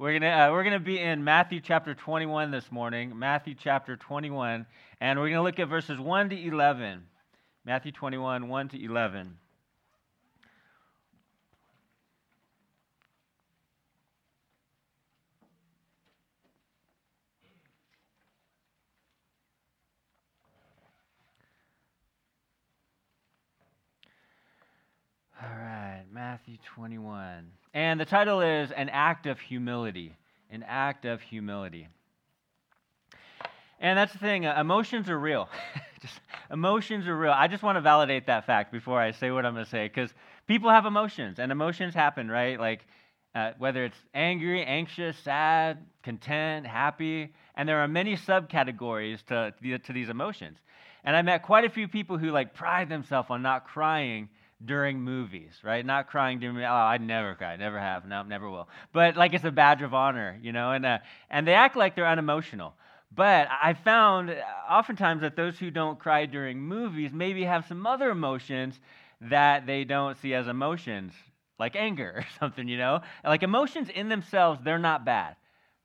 We're gonna uh, we're gonna be in Matthew chapter 21 this morning. Matthew chapter 21, and we're gonna look at verses 1 to 11. Matthew 21, 1 to 11. All right, Matthew 21. And the title is An Act of Humility. An Act of Humility. And that's the thing, uh, emotions are real. just, emotions are real. I just want to validate that fact before I say what I'm going to say, because people have emotions, and emotions happen, right? Like, uh, whether it's angry, anxious, sad, content, happy, and there are many subcategories to, to, to these emotions. And I met quite a few people who like pride themselves on not crying during movies, right? Not crying during, oh, I never cry, never have, no, never will. But like it's a badge of honor, you know, and, uh, and they act like they're unemotional. But I found uh, oftentimes that those who don't cry during movies maybe have some other emotions that they don't see as emotions, like anger or something, you know? Like emotions in themselves, they're not bad,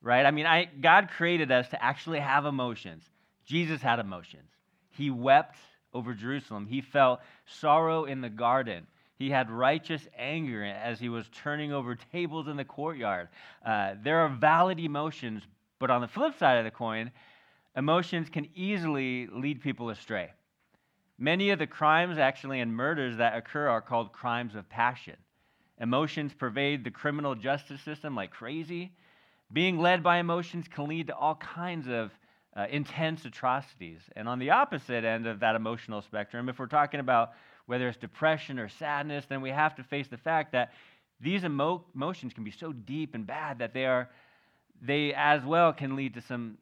right? I mean, I, God created us to actually have emotions. Jesus had emotions. He wept over Jerusalem. He felt sorrow in the garden. He had righteous anger as he was turning over tables in the courtyard. Uh, there are valid emotions, but on the flip side of the coin, emotions can easily lead people astray. Many of the crimes, actually, and murders that occur are called crimes of passion. Emotions pervade the criminal justice system like crazy. Being led by emotions can lead to all kinds of uh, intense atrocities. And on the opposite end of that emotional spectrum, if we're talking about whether it's depression or sadness, then we have to face the fact that these emo- emotions can be so deep and bad that they are they as well can lead to some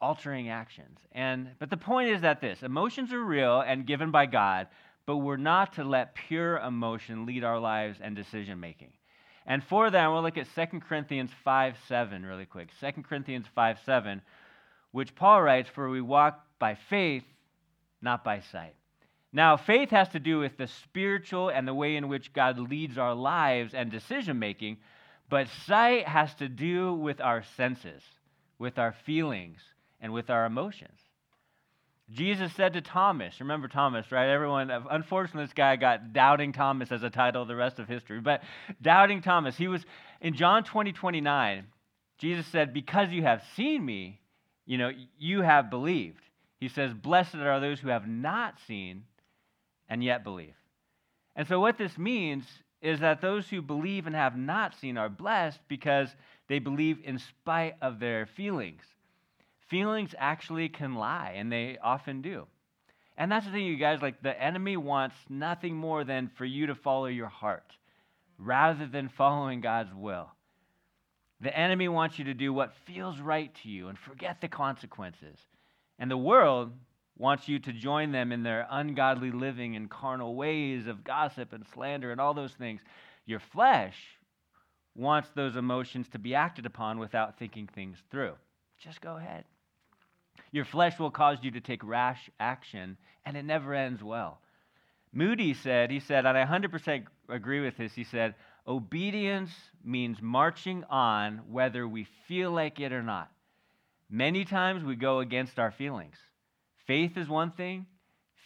altering actions. And but the point is that this emotions are real and given by God, but we're not to let pure emotion lead our lives and decision making. And for that, we'll look at 2 Corinthians 5 7 really quick. 2 Corinthians 5 7 which Paul writes, For we walk by faith, not by sight. Now, faith has to do with the spiritual and the way in which God leads our lives and decision making, but sight has to do with our senses, with our feelings, and with our emotions. Jesus said to Thomas, remember Thomas, right? Everyone, unfortunately, this guy got Doubting Thomas as a title the rest of history, but Doubting Thomas, he was in John 20, 29, Jesus said, Because you have seen me, you know, you have believed. He says, Blessed are those who have not seen and yet believe. And so, what this means is that those who believe and have not seen are blessed because they believe in spite of their feelings. Feelings actually can lie, and they often do. And that's the thing, you guys, like the enemy wants nothing more than for you to follow your heart rather than following God's will. The enemy wants you to do what feels right to you and forget the consequences. And the world wants you to join them in their ungodly living and carnal ways of gossip and slander and all those things. Your flesh wants those emotions to be acted upon without thinking things through. Just go ahead. Your flesh will cause you to take rash action, and it never ends well. Moody said, he said, and I 100% agree with this, he said, Obedience means marching on whether we feel like it or not. Many times we go against our feelings. Faith is one thing,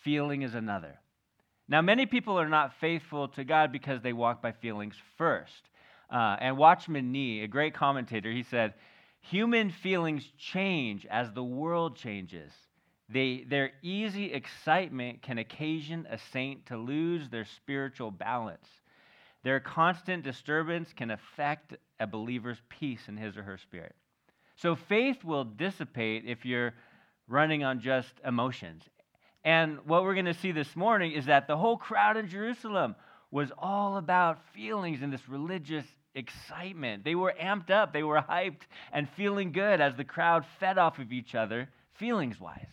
feeling is another. Now, many people are not faithful to God because they walk by feelings first. Uh, and Watchman Nee, a great commentator, he said, Human feelings change as the world changes. They, their easy excitement can occasion a saint to lose their spiritual balance. Their constant disturbance can affect a believer's peace in his or her spirit. So faith will dissipate if you're running on just emotions. And what we're going to see this morning is that the whole crowd in Jerusalem was all about feelings and this religious excitement. They were amped up, they were hyped and feeling good as the crowd fed off of each other, feelings wise.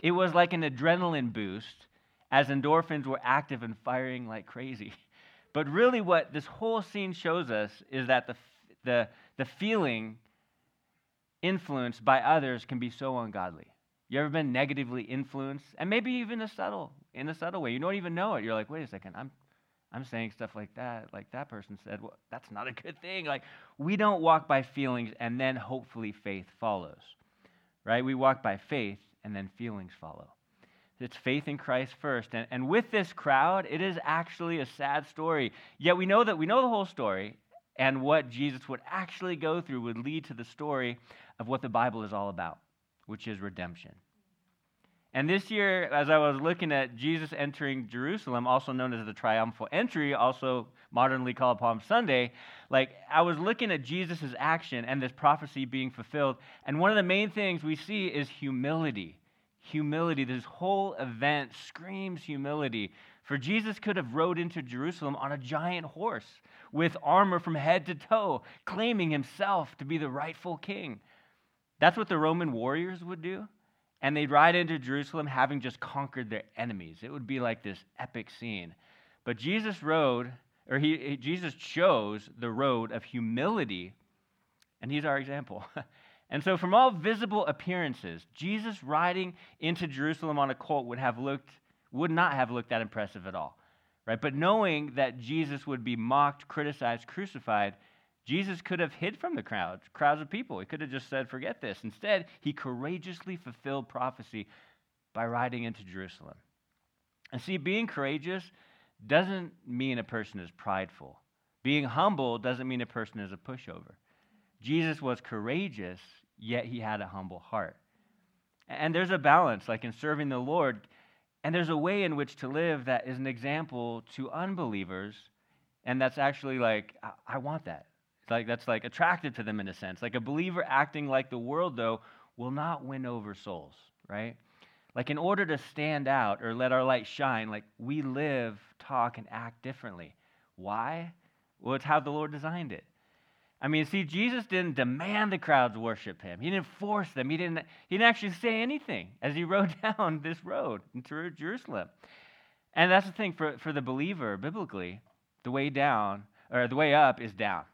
It was like an adrenaline boost as endorphins were active and firing like crazy. But really, what this whole scene shows us is that the, the, the feeling influenced by others can be so ungodly. You ever been negatively influenced? And maybe even a subtle, in a subtle way. You don't even know it. You're like, wait a second, I'm, I'm saying stuff like that, like that person said, well, that's not a good thing. Like, we don't walk by feelings and then hopefully faith follows, right? We walk by faith and then feelings follow. It's faith in Christ first. And, and with this crowd, it is actually a sad story. Yet we know that we know the whole story, and what Jesus would actually go through would lead to the story of what the Bible is all about, which is redemption. And this year, as I was looking at Jesus entering Jerusalem, also known as the triumphal entry, also modernly called Palm Sunday, like I was looking at Jesus' action and this prophecy being fulfilled. And one of the main things we see is humility. Humility. This whole event screams humility. For Jesus could have rode into Jerusalem on a giant horse with armor from head to toe, claiming himself to be the rightful king. That's what the Roman warriors would do and they'd ride into Jerusalem having just conquered their enemies. It would be like this epic scene. But Jesus rode, or he, Jesus chose the road of humility, and he's our example. and so, from all visible appearances, Jesus riding into Jerusalem on a colt would have looked, would not have looked that impressive at all. Right? But knowing that Jesus would be mocked, criticized, crucified, Jesus could have hid from the crowds, crowds of people. He could have just said, forget this. Instead, he courageously fulfilled prophecy by riding into Jerusalem. And see, being courageous doesn't mean a person is prideful. Being humble doesn't mean a person is a pushover. Jesus was courageous, yet he had a humble heart. And there's a balance, like in serving the Lord, and there's a way in which to live that is an example to unbelievers, and that's actually like, I, I want that like that's like attractive to them in a sense. Like a believer acting like the world though will not win over souls, right? Like in order to stand out or let our light shine, like we live, talk and act differently. Why? Well, it's how the Lord designed it. I mean, see, Jesus didn't demand the crowds worship him. He didn't force them. He didn't, he didn't actually say anything as he rode down this road into Jerusalem. And that's the thing for, for the believer, biblically, the way down, or the way up is down.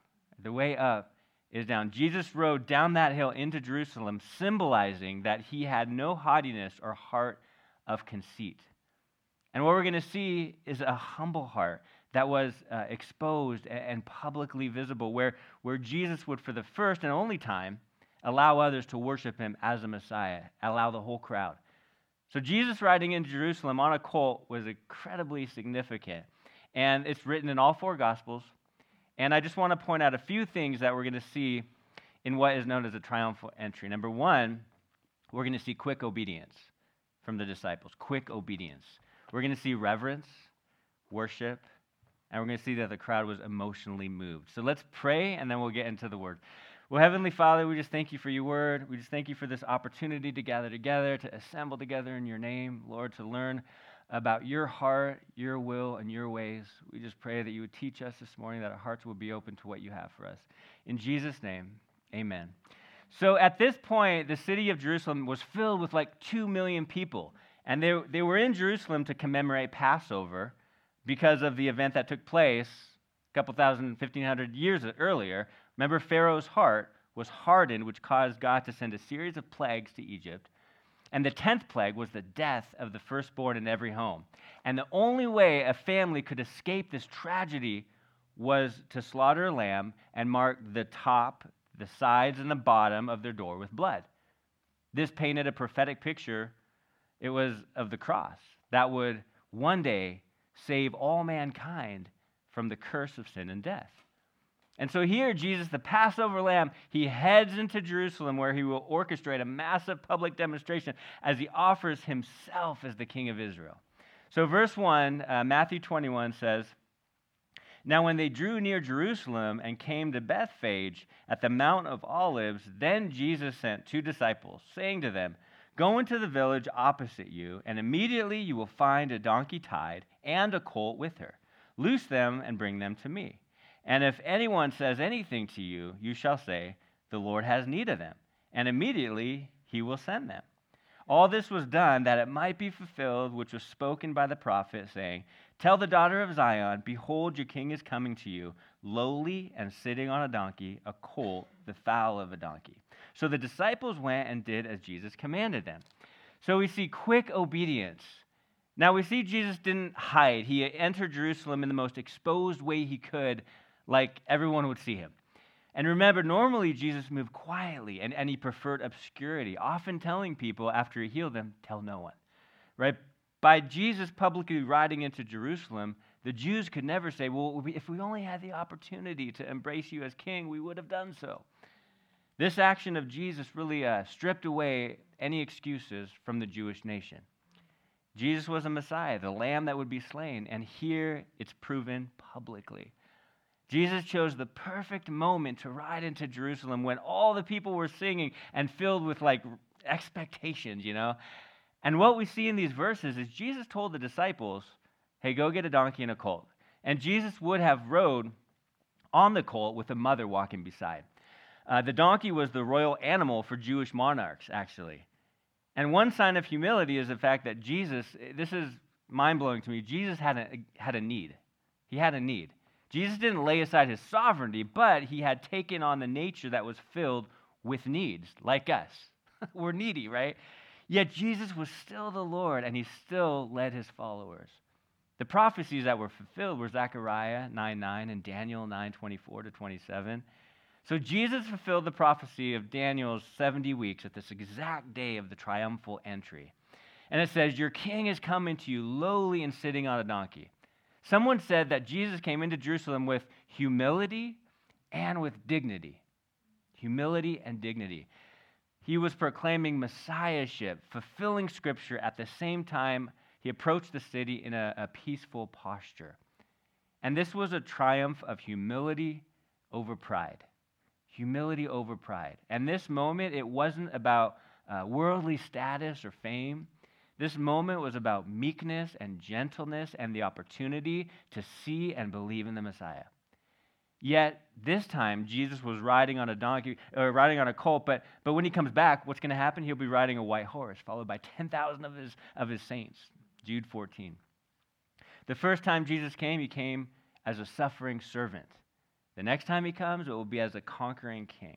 The way up is down. Jesus rode down that hill into Jerusalem, symbolizing that he had no haughtiness or heart of conceit. And what we're going to see is a humble heart that was uh, exposed and publicly visible, where, where Jesus would, for the first and only time, allow others to worship him as a Messiah, allow the whole crowd. So, Jesus riding into Jerusalem on a colt was incredibly significant. And it's written in all four Gospels. And I just want to point out a few things that we're going to see in what is known as a triumphal entry. Number one, we're going to see quick obedience from the disciples. Quick obedience. We're going to see reverence, worship, and we're going to see that the crowd was emotionally moved. So let's pray, and then we'll get into the word. Well, Heavenly Father, we just thank you for your word. We just thank you for this opportunity to gather together, to assemble together in your name, Lord, to learn about your heart, your will, and your ways. We just pray that you would teach us this morning, that our hearts will be open to what you have for us. In Jesus' name, amen. So at this point, the city of Jerusalem was filled with like 2 million people. And they, they were in Jerusalem to commemorate Passover because of the event that took place a couple thousand, 1500 years earlier. Remember, Pharaoh's heart was hardened, which caused God to send a series of plagues to Egypt and the tenth plague was the death of the firstborn in every home. And the only way a family could escape this tragedy was to slaughter a lamb and mark the top, the sides, and the bottom of their door with blood. This painted a prophetic picture. It was of the cross that would one day save all mankind from the curse of sin and death. And so here, Jesus, the Passover lamb, he heads into Jerusalem where he will orchestrate a massive public demonstration as he offers himself as the king of Israel. So, verse 1, uh, Matthew 21 says, Now, when they drew near Jerusalem and came to Bethphage at the Mount of Olives, then Jesus sent two disciples, saying to them, Go into the village opposite you, and immediately you will find a donkey tied and a colt with her. Loose them and bring them to me. And if anyone says anything to you, you shall say, The Lord has need of them. And immediately he will send them. All this was done that it might be fulfilled, which was spoken by the prophet, saying, Tell the daughter of Zion, Behold, your king is coming to you, lowly and sitting on a donkey, a colt, the foal of a donkey. So the disciples went and did as Jesus commanded them. So we see quick obedience Now we see Jesus didn't hide. He entered Jerusalem in the most exposed way he could, like everyone would see him. And remember, normally Jesus moved quietly and, and he preferred obscurity, often telling people after he healed them, tell no one. Right? By Jesus publicly riding into Jerusalem, the Jews could never say, well, if we only had the opportunity to embrace you as king, we would have done so. This action of Jesus really uh, stripped away any excuses from the Jewish nation. Jesus was a Messiah, the lamb that would be slain, and here it's proven publicly. Jesus chose the perfect moment to ride into Jerusalem when all the people were singing and filled with like expectations, you know. And what we see in these verses is Jesus told the disciples, hey, go get a donkey and a colt. And Jesus would have rode on the colt with a mother walking beside. Uh, the donkey was the royal animal for Jewish monarchs, actually. And one sign of humility is the fact that Jesus, this is mind blowing to me, Jesus had a, had a need. He had a need. Jesus didn't lay aside his sovereignty, but he had taken on the nature that was filled with needs, like us. We're needy, right? Yet Jesus was still the Lord, and he still led his followers. The prophecies that were fulfilled were Zechariah 9 9 and Daniel 9 24 to 27. So Jesus fulfilled the prophecy of Daniel's 70 weeks at this exact day of the triumphal entry. And it says, Your king is coming to you lowly and sitting on a donkey. Someone said that Jesus came into Jerusalem with humility and with dignity. Humility and dignity. He was proclaiming messiahship, fulfilling scripture at the same time he approached the city in a, a peaceful posture. And this was a triumph of humility over pride humility over pride. And this moment, it wasn't about uh, worldly status or fame. This moment was about meekness and gentleness and the opportunity to see and believe in the Messiah. Yet this time Jesus was riding on a donkey or riding on a colt, but, but when he comes back, what's going to happen? He'll be riding a white horse, followed by 10,000 of his, of his saints. Jude 14. The first time Jesus came, he came as a suffering servant. The next time he comes, it will be as a conquering king.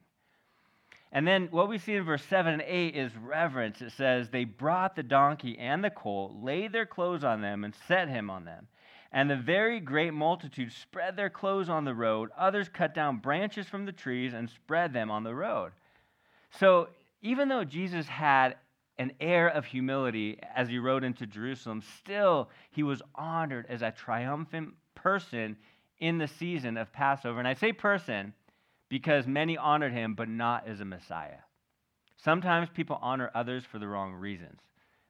And then what we see in verse 7 and 8 is reverence. It says, They brought the donkey and the colt, laid their clothes on them, and set him on them. And the very great multitude spread their clothes on the road. Others cut down branches from the trees and spread them on the road. So even though Jesus had an air of humility as he rode into Jerusalem, still he was honored as a triumphant person in the season of Passover. And I say person because many honored him, but not as a Messiah. Sometimes people honor others for the wrong reasons.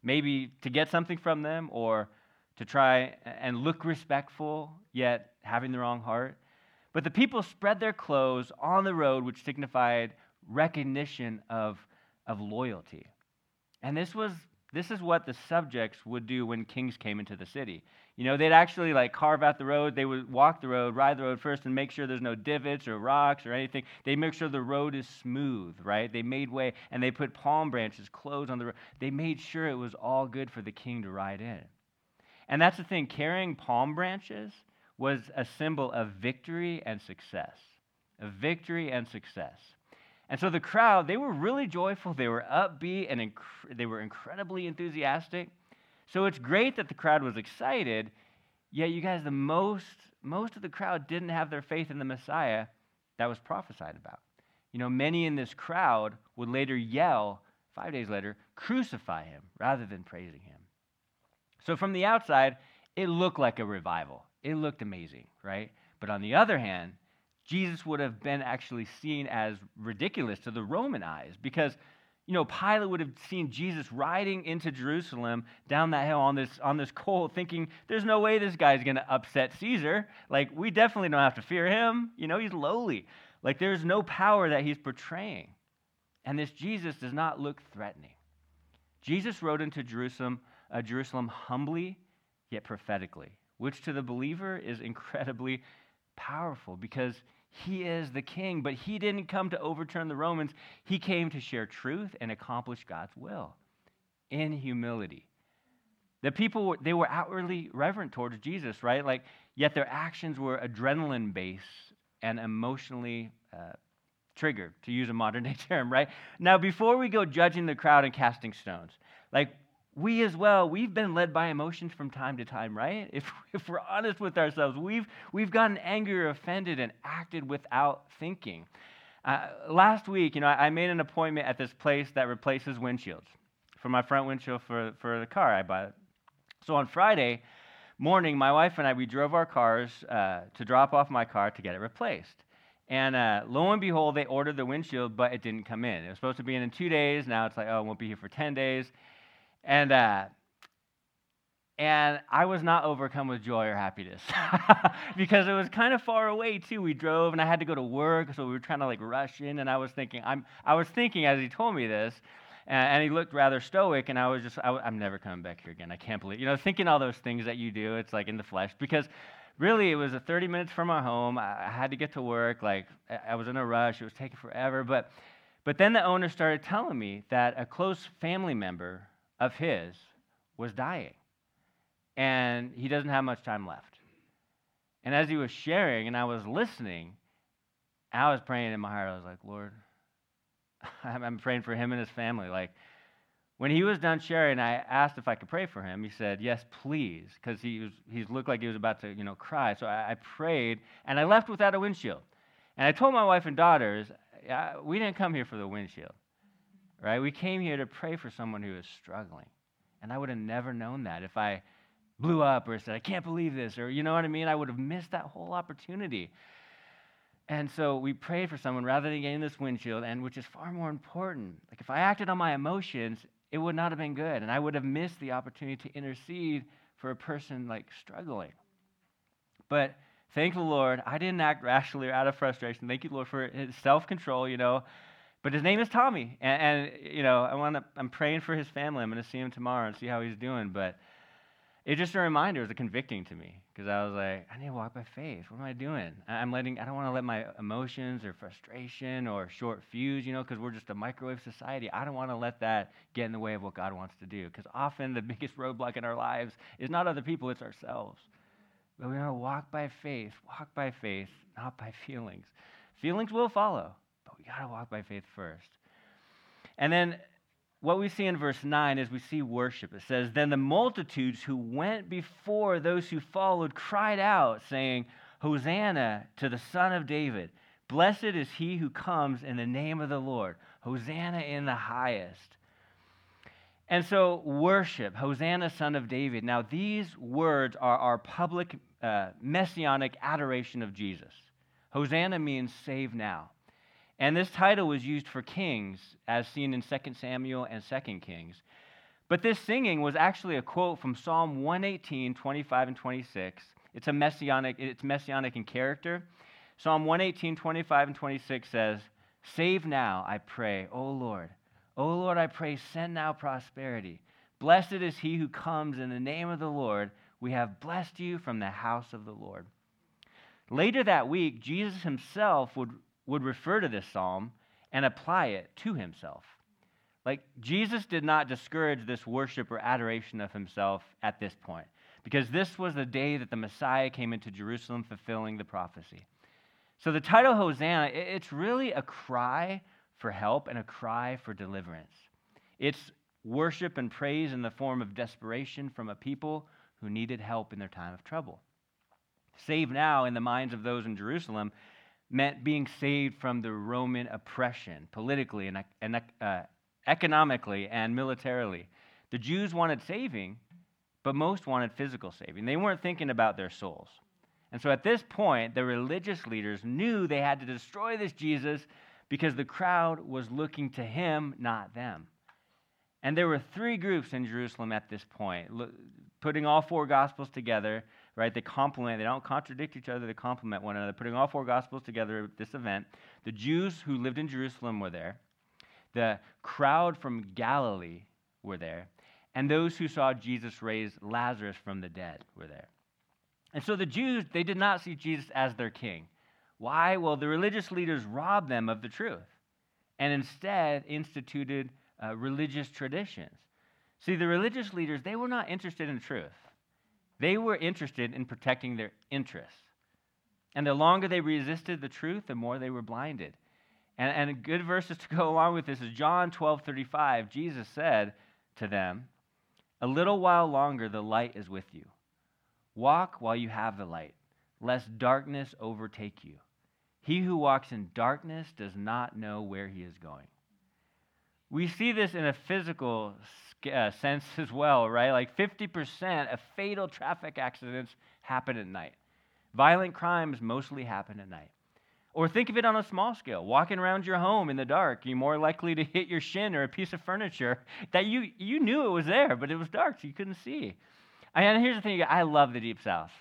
Maybe to get something from them or to try and look respectful, yet having the wrong heart. But the people spread their clothes on the road, which signified recognition of, of loyalty. And this was this is what the subjects would do when kings came into the city. You know, they'd actually like carve out the road. They would walk the road, ride the road first, and make sure there's no divots or rocks or anything. They make sure the road is smooth, right? They made way and they put palm branches, clothes on the road. They made sure it was all good for the king to ride in. And that's the thing carrying palm branches was a symbol of victory and success. Of victory and success. And so the crowd, they were really joyful. They were upbeat and inc- they were incredibly enthusiastic. So it's great that the crowd was excited. Yet, you guys, the most, most of the crowd didn't have their faith in the Messiah that was prophesied about. You know, many in this crowd would later yell, five days later, crucify him rather than praising him. So from the outside, it looked like a revival. It looked amazing, right? But on the other hand, Jesus would have been actually seen as ridiculous to the Roman eyes because, you know, Pilate would have seen Jesus riding into Jerusalem down that hill on this, on this colt, thinking, there's no way this guy's going to upset Caesar. Like, we definitely don't have to fear him. You know, he's lowly. Like, there's no power that he's portraying. And this Jesus does not look threatening. Jesus rode into Jerusalem, uh, Jerusalem humbly yet prophetically, which to the believer is incredibly powerful because he is the king, but he didn't come to overturn the Romans. He came to share truth and accomplish God's will in humility. The people, they were outwardly reverent towards Jesus, right? Like, yet their actions were adrenaline based and emotionally uh, triggered, to use a modern day term, right? Now, before we go judging the crowd and casting stones, like, we as well, we've been led by emotions from time to time, right? If, if we're honest with ourselves, we've, we've gotten angry or offended and acted without thinking. Uh, last week, you know, I, I made an appointment at this place that replaces windshields for my front windshield for, for the car I bought. So on Friday morning, my wife and I, we drove our cars uh, to drop off my car to get it replaced. And uh, lo and behold, they ordered the windshield, but it didn't come in. It was supposed to be in in two days. Now it's like, oh, it won't be here for 10 days. And, uh, and I was not overcome with joy or happiness because it was kind of far away too. We drove and I had to go to work, so we were trying to like rush in. And I was thinking, I'm, I was thinking as he told me this, and, he looked rather stoic, and I was just, I, am never coming back here again. I can't believe, you know, thinking all those things that you do. It's like in the flesh because really it was a 30 minutes from my home. I had to get to work. Like I was in a rush. It was taking forever, but. But then the owner started telling me that a close family member of his was dying. And he doesn't have much time left. And as he was sharing and I was listening, I was praying in my heart. I was like, Lord, I'm praying for him and his family. Like, when he was done sharing, I asked if I could pray for him. He said, "Yes, please," because he was he looked like he was about to, you know, cry. So I, I, prayed, and I left without a windshield. And I told my wife and daughters, "We didn't come here for the windshield right? We came here to pray for someone who is struggling. And I would have never known that if I blew up or said, I can't believe this, or you know what I mean? I would have missed that whole opportunity. And so we prayed for someone rather than getting this windshield, and which is far more important. Like if I acted on my emotions, it would not have been good, and I would have missed the opportunity to intercede for a person like struggling. But thank the Lord, I didn't act rashly or out of frustration. Thank you, Lord, for his self control, you know. But his name is Tommy, and, and you know, I want I'm praying for his family. I'm going to see him tomorrow and see how he's doing. But it's just a reminder. It was convicting to me because I was like, I need to walk by faith. What am I doing? I'm letting. I don't want to let my emotions or frustration or short fuse, you know, because we're just a microwave society. I don't want to let that get in the way of what God wants to do. Because often the biggest roadblock in our lives is not other people; it's ourselves. But we want to walk by faith. Walk by faith, not by feelings. Feelings will follow we got to walk by faith first. And then what we see in verse 9 is we see worship. It says, Then the multitudes who went before those who followed cried out, saying, Hosanna to the Son of David. Blessed is he who comes in the name of the Lord. Hosanna in the highest. And so, worship, Hosanna, Son of David. Now, these words are our public uh, messianic adoration of Jesus. Hosanna means save now. And this title was used for kings, as seen in 2 Samuel and 2 Kings. But this singing was actually a quote from Psalm 118, 25 and 26. It's a messianic, it's messianic in character. Psalm 118, 25 and 26 says, Save now, I pray, O Lord. O Lord, I pray, send now prosperity. Blessed is he who comes in the name of the Lord. We have blessed you from the house of the Lord. Later that week, Jesus himself would would refer to this psalm and apply it to himself. Like, Jesus did not discourage this worship or adoration of himself at this point, because this was the day that the Messiah came into Jerusalem fulfilling the prophecy. So the title Hosanna, it's really a cry for help and a cry for deliverance. It's worship and praise in the form of desperation from a people who needed help in their time of trouble. Save now in the minds of those in Jerusalem meant being saved from the Roman oppression, politically and, and uh, economically and militarily. The Jews wanted saving, but most wanted physical saving. They weren't thinking about their souls. And so at this point, the religious leaders knew they had to destroy this Jesus because the crowd was looking to him, not them. And there were three groups in Jerusalem at this point, putting all four gospels together right? They complement, they don't contradict each other, they complement one another. Putting all four gospels together at this event, the Jews who lived in Jerusalem were there, the crowd from Galilee were there, and those who saw Jesus raise Lazarus from the dead were there. And so the Jews, they did not see Jesus as their king. Why? Well, the religious leaders robbed them of the truth and instead instituted uh, religious traditions. See, the religious leaders, they were not interested in truth. They were interested in protecting their interests. And the longer they resisted the truth, the more they were blinded. And, and good verses to go along with this is John 12 35. Jesus said to them, A little while longer, the light is with you. Walk while you have the light, lest darkness overtake you. He who walks in darkness does not know where he is going. We see this in a physical uh, sense as well, right? Like 50% of fatal traffic accidents happen at night. Violent crimes mostly happen at night. Or think of it on a small scale. Walking around your home in the dark, you're more likely to hit your shin or a piece of furniture that you, you knew it was there, but it was dark, so you couldn't see. And here's the thing I love the Deep South.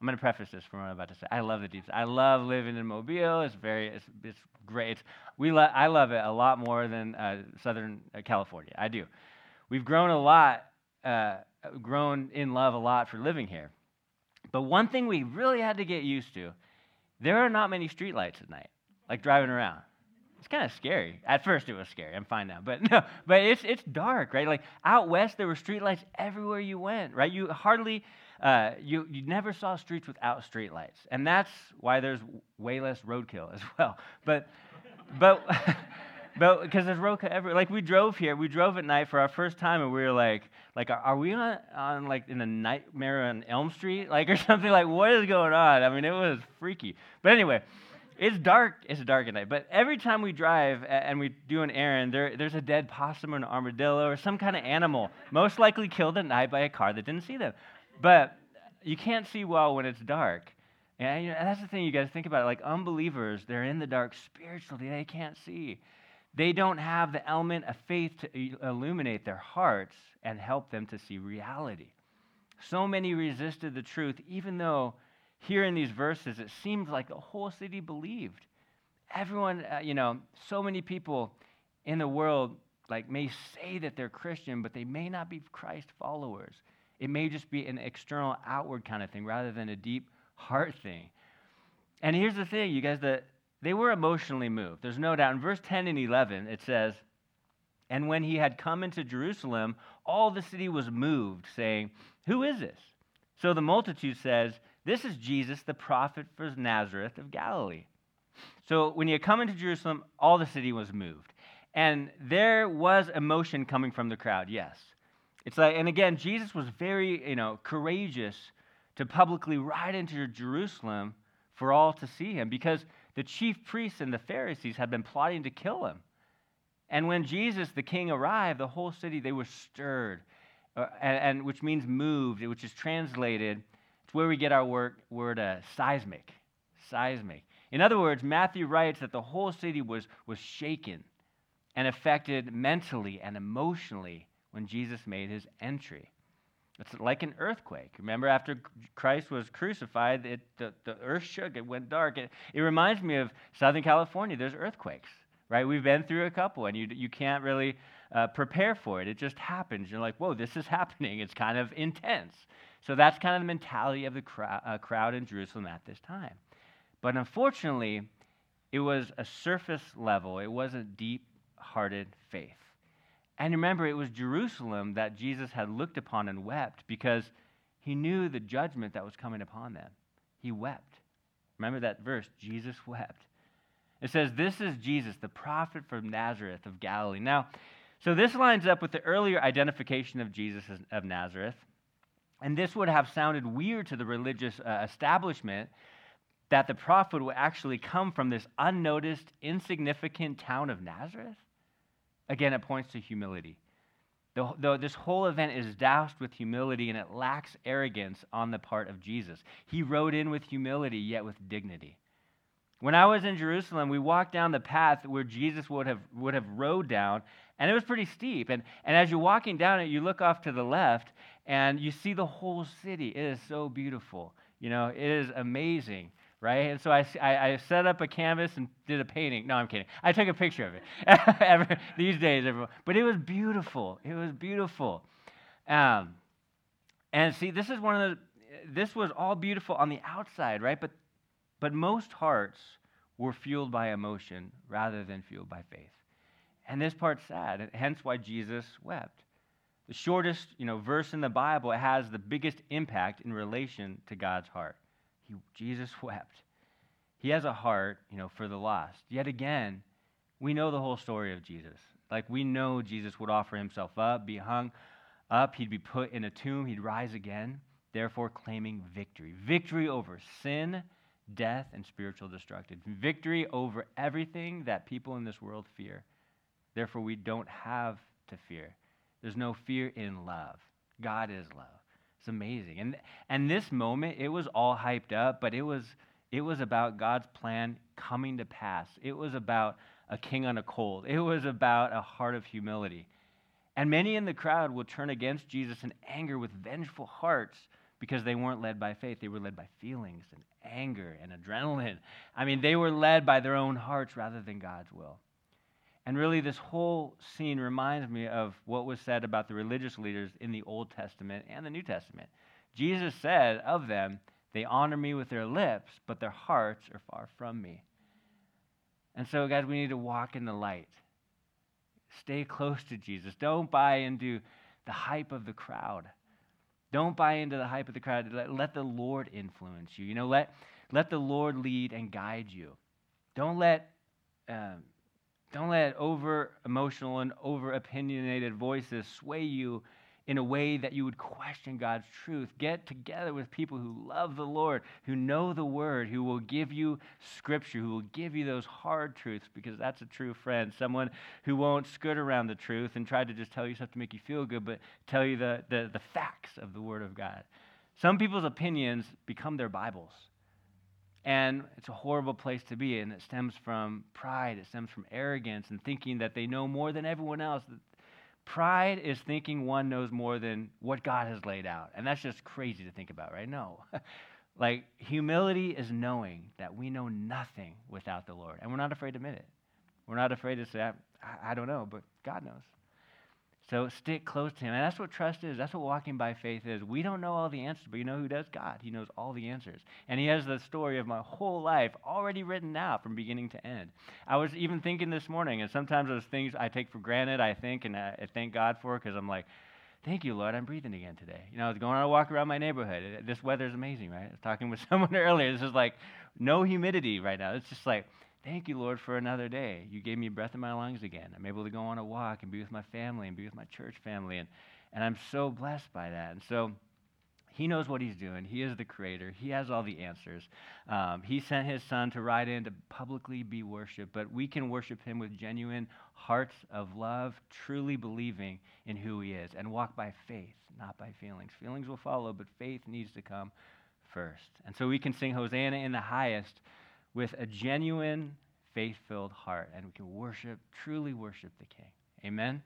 I'm going to preface this from what I'm about to say. I love the Deep. I love living in Mobile. It's very, it's, it's great. We lo- I love it a lot more than uh, Southern uh, California. I do. We've grown a lot, uh, grown in love a lot for living here. But one thing we really had to get used to there are not many streetlights at night, like driving around. It's kind of scary. At first, it was scary. I'm fine now, but no. But it's it's dark, right? Like out west, there were streetlights everywhere you went, right? You hardly, uh, you you never saw streets without streetlights, and that's why there's way less roadkill as well. But, but. but because there's roadkill everywhere. Like we drove here, we drove at night for our first time, and we were like, like, are, are we on, on like in a nightmare on Elm Street, like or something? Like, what is going on? I mean, it was freaky. But anyway, it's dark. It's dark at night. But every time we drive and we do an errand, there, there's a dead possum or an armadillo or some kind of animal, most likely killed at night by a car that didn't see them. But you can't see well when it's dark. And you know, that's the thing you guys think about. Like unbelievers, they're in the dark spiritually; they can't see. They don't have the element of faith to illuminate their hearts and help them to see reality. So many resisted the truth, even though here in these verses it seemed like the whole city believed. Everyone, uh, you know, so many people in the world like may say that they're Christian, but they may not be Christ followers. It may just be an external, outward kind of thing rather than a deep heart thing. And here's the thing, you guys, that they were emotionally moved. There's no doubt. In verse 10 and 11, it says, And when he had come into Jerusalem, all the city was moved, saying, Who is this? So the multitude says, This is Jesus, the prophet from Nazareth of Galilee. So when he had come into Jerusalem, all the city was moved. And there was emotion coming from the crowd, yes. It's like, and again, Jesus was very, you know, courageous to publicly ride into Jerusalem for all to see him because the chief priests and the Pharisees had been plotting to kill him. And when Jesus, the king, arrived, the whole city, they were stirred, uh, and, and, which means moved, which is translated, it's where we get our word, word uh, seismic. Seismic. In other words, Matthew writes that the whole city was, was shaken and affected mentally and emotionally when Jesus made his entry. It's like an earthquake. Remember, after Christ was crucified, it, the, the earth shook, it went dark. It, it reminds me of Southern California. There's earthquakes, right? We've been through a couple, and you, you can't really uh, prepare for it. It just happens. You're like, whoa, this is happening. It's kind of intense. So that's kind of the mentality of the crowd, uh, crowd in Jerusalem at this time. But unfortunately, it was a surface level, it wasn't deep hearted faith. And remember, it was Jerusalem that Jesus had looked upon and wept because he knew the judgment that was coming upon them. He wept. Remember that verse? Jesus wept. It says, This is Jesus, the prophet from Nazareth of Galilee. Now, so this lines up with the earlier identification of Jesus of Nazareth. And this would have sounded weird to the religious uh, establishment that the prophet would actually come from this unnoticed, insignificant town of Nazareth. Again, it points to humility. The, this whole event is doused with humility and it lacks arrogance on the part of Jesus. He rode in with humility, yet with dignity. When I was in Jerusalem, we walked down the path where Jesus would have, would have rode down, and it was pretty steep. And, and as you're walking down it, you look off to the left, and you see the whole city. It is so beautiful. You know, it is amazing right? And so I, I, I, set up a canvas and did a painting. No, I'm kidding. I took a picture of it these days, everyone. But it was beautiful. It was beautiful. Um, and see, this is one of the, this was all beautiful on the outside, right? But, but most hearts were fueled by emotion rather than fueled by faith. And this part's sad, hence why Jesus wept. The shortest, you know, verse in the Bible has the biggest impact in relation to God's heart. He, Jesus wept. He has a heart, you know, for the lost. Yet again, we know the whole story of Jesus. Like we know Jesus would offer himself up, be hung up, he'd be put in a tomb, he'd rise again, therefore claiming victory. Victory over sin, death, and spiritual destruction. Victory over everything that people in this world fear. Therefore, we don't have to fear. There's no fear in love. God is love. It's amazing. And, and this moment, it was all hyped up, but it was, it was about God's plan coming to pass. It was about a king on a colt. It was about a heart of humility. And many in the crowd will turn against Jesus in anger with vengeful hearts because they weren't led by faith. They were led by feelings and anger and adrenaline. I mean, they were led by their own hearts rather than God's will. And really, this whole scene reminds me of what was said about the religious leaders in the Old Testament and the New Testament. Jesus said of them, They honor me with their lips, but their hearts are far from me. And so, guys, we need to walk in the light. Stay close to Jesus. Don't buy into the hype of the crowd. Don't buy into the hype of the crowd. Let, let the Lord influence you. You know, let, let the Lord lead and guide you. Don't let, um, don't let over emotional and over opinionated voices sway you in a way that you would question God's truth. Get together with people who love the Lord, who know the Word, who will give you Scripture, who will give you those hard truths, because that's a true friend. Someone who won't skirt around the truth and try to just tell you stuff to make you feel good, but tell you the, the, the facts of the Word of God. Some people's opinions become their Bibles. And it's a horrible place to be, and it stems from pride, it stems from arrogance and thinking that they know more than everyone else, Pride is thinking one knows more than what God has laid out. And that's just crazy to think about, right? No. like, humility is knowing that we know nothing without the Lord. And we're not afraid to admit it. We're not afraid to say, I, I don't know, but God knows. So stick close to Him. And that's what trust is. That's what walking by faith is. We don't know all the answers, but you know who does? God. He knows all the answers. And He has the story of my whole life already written out from beginning to end. I was even thinking this morning, and sometimes those things I take for granted, I think, and I thank God for because I'm like, thank you, Lord, I'm breathing again today. You know, I was going on a walk around my neighborhood. This weather is amazing, right? I was talking with someone earlier. This is like no humidity right now. It's just like, Thank you, Lord, for another day. You gave me breath in my lungs again. I'm able to go on a walk and be with my family and be with my church family. And, and I'm so blessed by that. And so he knows what he's doing. He is the creator. He has all the answers. Um, he sent his son to ride in to publicly be worshiped, but we can worship him with genuine hearts of love, truly believing in who he is, and walk by faith, not by feelings. Feelings will follow, but faith needs to come first. And so we can sing Hosanna in the highest with a genuine, faith filled heart, and we can worship, truly worship the King. Amen?